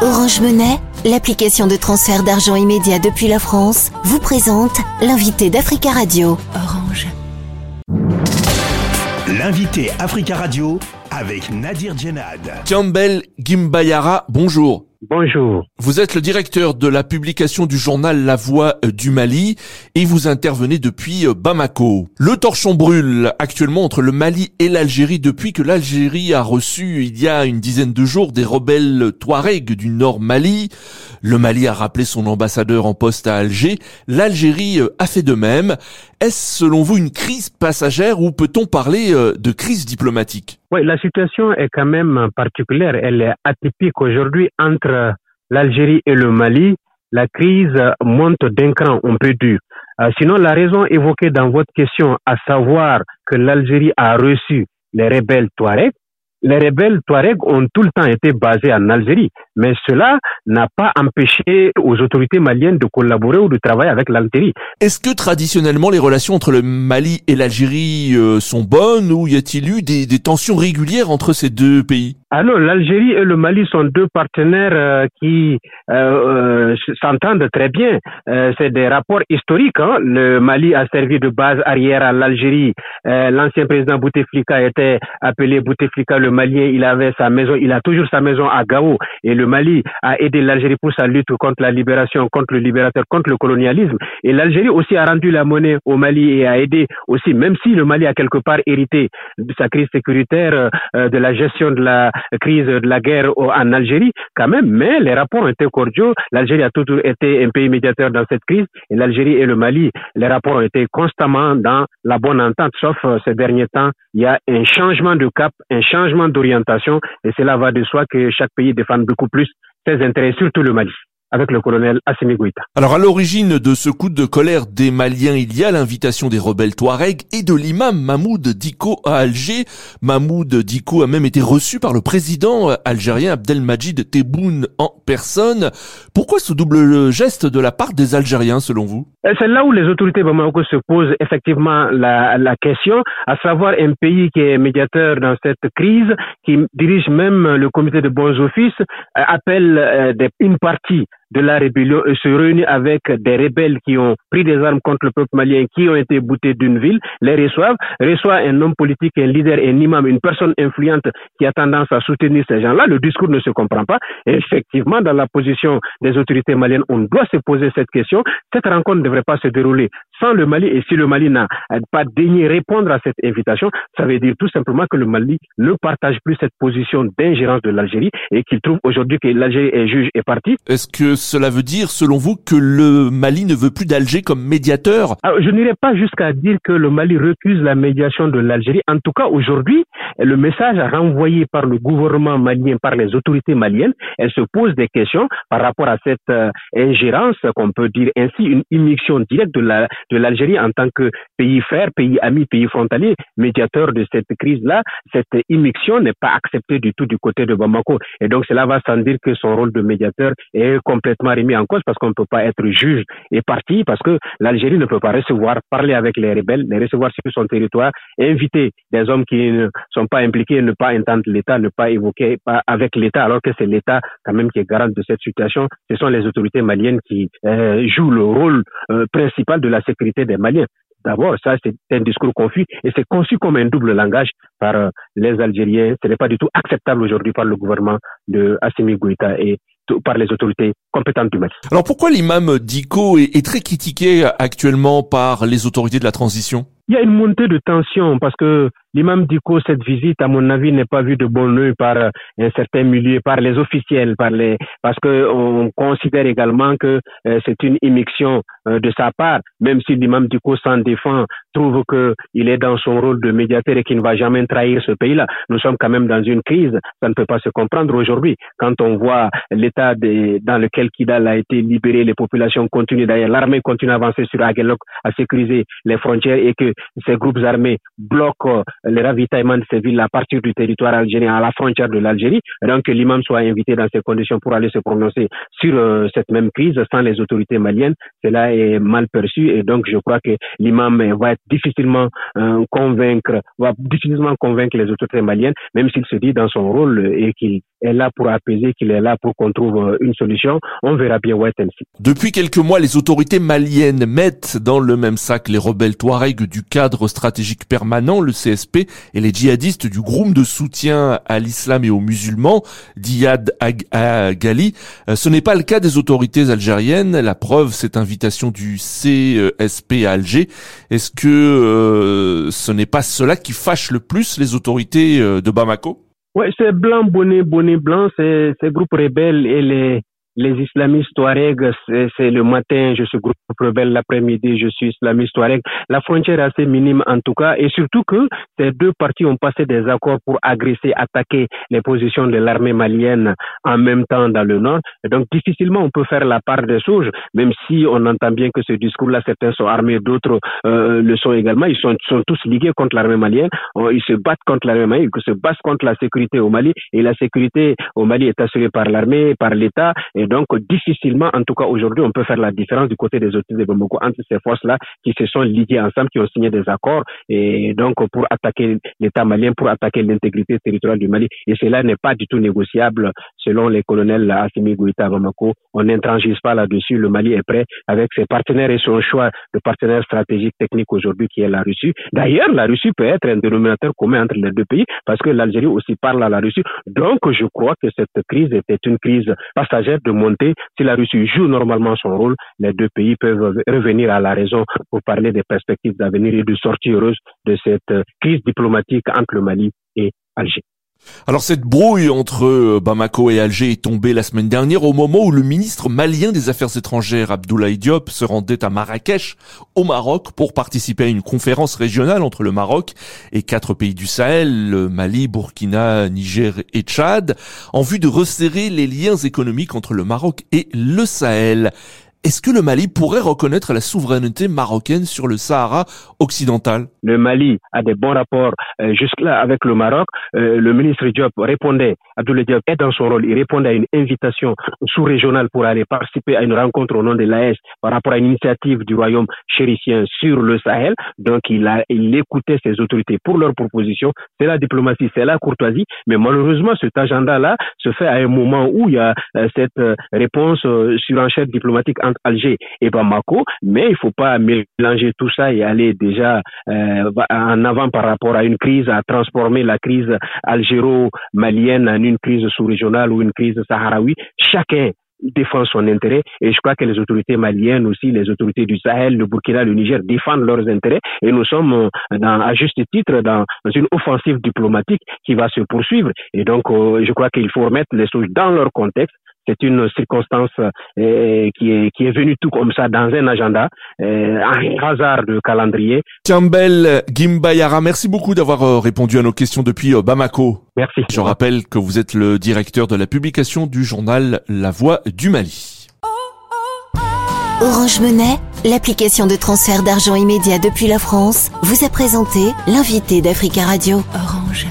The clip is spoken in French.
Orange Monnaie, l'application de transfert d'argent immédiat depuis la France, vous présente l'invité d'Africa Radio. Orange. L'invité Africa Radio avec Nadir Djenad. Campbell Gimbayara, bonjour. Bonjour. Vous êtes le directeur de la publication du journal La Voix du Mali et vous intervenez depuis euh, Bamako. Le torchon brûle actuellement entre le Mali et l'Algérie depuis que l'Algérie a reçu il y a une dizaine de jours des rebelles Touaregs du nord Mali. Le Mali a rappelé son ambassadeur en poste à Alger. L'Algérie euh, a fait de même. Est-ce selon vous une crise passagère ou peut-on parler euh, de crise diplomatique? Oui, la situation est quand même particulière. Elle est atypique aujourd'hui entre l'Algérie et le Mali, la crise monte d'un cran, on peut dire. Euh, sinon, la raison évoquée dans votre question, à savoir que l'Algérie a reçu les rebelles Touaregs, les rebelles Touaregs ont tout le temps été basés en Algérie, mais cela n'a pas empêché aux autorités maliennes de collaborer ou de travailler avec l'Algérie. Est-ce que traditionnellement les relations entre le Mali et l'Algérie euh, sont bonnes ou y a-t-il eu des tensions régulières entre ces deux pays? Alors, l'Algérie et le Mali sont deux partenaires euh, qui euh, euh s'entendent très bien. Euh, c'est des rapports historiques. Hein. Le Mali a servi de base arrière à l'Algérie. L'ancien président Bouteflika était appelé Bouteflika le Malien. Il avait sa maison, il a toujours sa maison à Gao. Et le Mali a aidé l'Algérie pour sa lutte contre la libération, contre le libérateur, contre le colonialisme. Et l'Algérie aussi a rendu la monnaie au Mali et a aidé aussi, même si le Mali a quelque part hérité de sa crise sécuritaire, de la gestion de la crise de la guerre en Algérie, quand même, mais les rapports ont été cordiaux. L'Algérie a toujours été un pays médiateur dans cette crise, et l'Algérie et le Mali, les rapports ont été constamment dans la bonne entente, sauf euh, ces derniers temps, il y a un changement de cap, un changement d'orientation, et cela va de soi que chaque pays défend beaucoup plus ses intérêts, surtout le Mali avec le colonel Assimi Goïta. Alors à l'origine de ce coup de colère des Maliens, il y a l'invitation des rebelles Touaregs et de l'imam Mahmoud Diko à Alger. Mahmoud Diko a même été reçu par le président algérien Abdelmajid Tebboune en personne. Pourquoi ce double geste de la part des Algériens selon vous? Euh, C'est là où les autorités Bamako se posent effectivement la, la question, à savoir un pays qui est médiateur dans cette crise, qui dirige même le comité de bons offices, euh, appelle euh, une partie de la rébellion se réunit avec des rebelles qui ont pris des armes contre le peuple malien, qui ont été boutés d'une ville, les reçoivent, reçoit un homme politique, un leader, un imam, une personne influente qui a tendance à soutenir ces gens-là. Le discours ne se comprend pas. Effectivement, dans la position des autorités maliennes, on doit se poser cette question. Cette rencontre ne devrait pas se dérouler sans le Mali. Et si le Mali n'a pas daigné répondre à cette invitation, ça veut dire tout simplement que le Mali ne partage plus cette position d'ingérence de l'Algérie et qu'il trouve aujourd'hui que l'Algérie est juge et parti. Est-ce que cela veut dire, selon vous, que le Mali ne veut plus d'Alger comme médiateur? Alors, Je n'irai pas jusqu'à dire que le Mali refuse la médiation de l'Algérie. En tout cas, aujourd'hui, le message renvoyé par le gouvernement malien, par les autorités maliennes, elle se pose des questions par rapport à cette euh, ingérence, qu'on peut dire ainsi, une immixtion directe de la de l'Algérie en tant que pays frère, pays ami, pays frontalier, médiateur de cette crise-là. Cette immixtion n'est pas acceptée du tout du côté de Bamako. Et donc, cela va sans dire que son rôle de médiateur est complètement remis en cause parce qu'on ne peut pas être juge et parti parce que l'Algérie ne peut pas recevoir, parler avec les rebelles, les recevoir sur son territoire, inviter des hommes qui ne sont pas impliqués, ne pas entendre l'État, ne pas évoquer pas avec l'État, alors que c'est l'État quand même qui est garant de cette situation. Ce sont les autorités maliennes qui euh, jouent le rôle euh, principal de la sécurité des Maliens. D'abord, ça, c'est un discours confus et c'est conçu comme un double langage par euh, les Algériens. Ce n'est pas du tout acceptable aujourd'hui par le gouvernement de Assimi Goïta et par les autorités compétentes du Mali. Alors pourquoi l'imam Diko est, très critiqué actuellement par les autorités de la transition? Il y a une montée de tension parce que L'imam Diko, cette visite, à mon avis, n'est pas vue de bon oeil par euh, un certain milieu, par les officiels, par les, parce que on considère également que euh, c'est une immixtion euh, de sa part, même si l'imam Diko s'en défend, trouve que il est dans son rôle de médiateur et qu'il ne va jamais trahir ce pays-là. Nous sommes quand même dans une crise, ça ne peut pas se comprendre aujourd'hui. Quand on voit l'état dans lequel Kidal a été libéré, les populations continuent d'ailleurs, l'armée continue à avancer sur Aguelok, à sécuriser les frontières et que ces groupes armés bloquent les ravitaillements de ces villes à partir du territoire algérien à la frontière de l'Algérie. Donc que l'imam soit invité dans ces conditions pour aller se prononcer sur cette même crise sans les autorités maliennes, cela est mal perçu et donc je crois que l'imam va être difficilement convaincre, va difficilement convaincre les autorités maliennes, même s'il se dit dans son rôle et qu'il est là pour apaiser, qu'il est là pour qu'on trouve une solution. On verra bien où est ainsi. Depuis quelques mois, les autorités maliennes mettent dans le même sac les rebelles touaregs du cadre stratégique permanent, le CSP, et les djihadistes du groupe de soutien à l'islam et aux musulmans, Diyad Gali. Euh, ce n'est pas le cas des autorités algériennes. La preuve, cette invitation du CSP à Alger. Est-ce que euh, ce n'est pas cela qui fâche le plus les autorités euh, de Bamako? Oui, c'est blanc, bonnet, bonnet blanc, c'est ces groupes rebelles et les, les islamistes Touareg, c'est le matin, je suis groupe rebelle, l'après-midi, je suis islamiste Touareg. La frontière est assez minime en tout cas, et surtout que ces deux parties ont passé des accords pour agresser, attaquer les positions de l'armée malienne en même temps dans le nord. Donc difficilement on peut faire la part des choses, même si on entend bien que ce discours-là, certains sont armés, d'autres euh, le sont également. Ils sont, sont tous ligués contre l'armée malienne, ils se battent contre l'armée malienne, ils se battent contre la sécurité au Mali, et la sécurité au Mali est assurée par l'armée, par l'État, donc, difficilement, en tout cas aujourd'hui, on peut faire la différence du côté des autorités de Bamako entre ces forces-là qui se sont liées ensemble, qui ont signé des accords, et donc pour attaquer l'État malien, pour attaquer l'intégrité territoriale du Mali. Et cela n'est pas du tout négociable selon les colonels Assimi Goïta Bamako. On n'intrangise pas là-dessus. Le Mali est prêt avec ses partenaires et son choix de partenaire stratégique technique aujourd'hui qui est la Russie. D'ailleurs, la Russie peut être un dénominateur commun entre les deux pays parce que l'Algérie aussi parle à la Russie. Donc, je crois que cette crise était une crise passagère de Si la Russie joue normalement son rôle, les deux pays peuvent revenir à la raison pour parler des perspectives d'avenir et de sortie heureuse de cette crise diplomatique entre le Mali et Alger. Alors cette brouille entre euh, Bamako et Alger est tombée la semaine dernière au moment où le ministre malien des Affaires étrangères Abdoulaye Diop se rendait à Marrakech au Maroc pour participer à une conférence régionale entre le Maroc et quatre pays du Sahel, le Mali, Burkina, Niger et Tchad, en vue de resserrer les liens économiques entre le Maroc et le Sahel. Est-ce que le Mali pourrait reconnaître la souveraineté marocaine sur le Sahara occidental? Le Mali a des bons rapports euh, jusque-là avec le Maroc. Euh, le ministre Diop répondait, Abdoulaye Diop est dans son rôle, il répondait à une invitation sous-régionale pour aller participer à une rencontre au nom de l'AS par rapport à une initiative du royaume chérissien sur le Sahel. Donc il a il écoutait ses autorités pour leurs propositions. C'est la diplomatie, c'est la courtoisie. Mais malheureusement, cet agenda-là se fait à un moment où il y a euh, cette réponse sur enchère diplomatique entre Alger et Bamako, mais il ne faut pas mélanger tout ça et aller déjà euh, en avant par rapport à une crise, à transformer la crise algéro-malienne en une crise sous-régionale ou une crise saharaoui. Chacun défend son intérêt et je crois que les autorités maliennes aussi, les autorités du Sahel, le Burkina, le Niger défendent leurs intérêts et nous sommes dans, à juste titre dans, une offensive diplomatique qui va se poursuivre et donc euh, je crois qu'il faut remettre les choses dans leur contexte c'est une circonstance euh, qui, est, qui est venue tout comme ça dans un agenda, euh, un hasard de calendrier. Tiambel Gimbayara, merci beaucoup d'avoir euh, répondu à nos questions depuis Bamako. Merci. Je rappelle que vous êtes le directeur de la publication du journal La Voix du Mali. Orange Monnaie, l'application de transfert d'argent immédiat depuis la France, vous a présenté l'invité d'Africa Radio. Orange.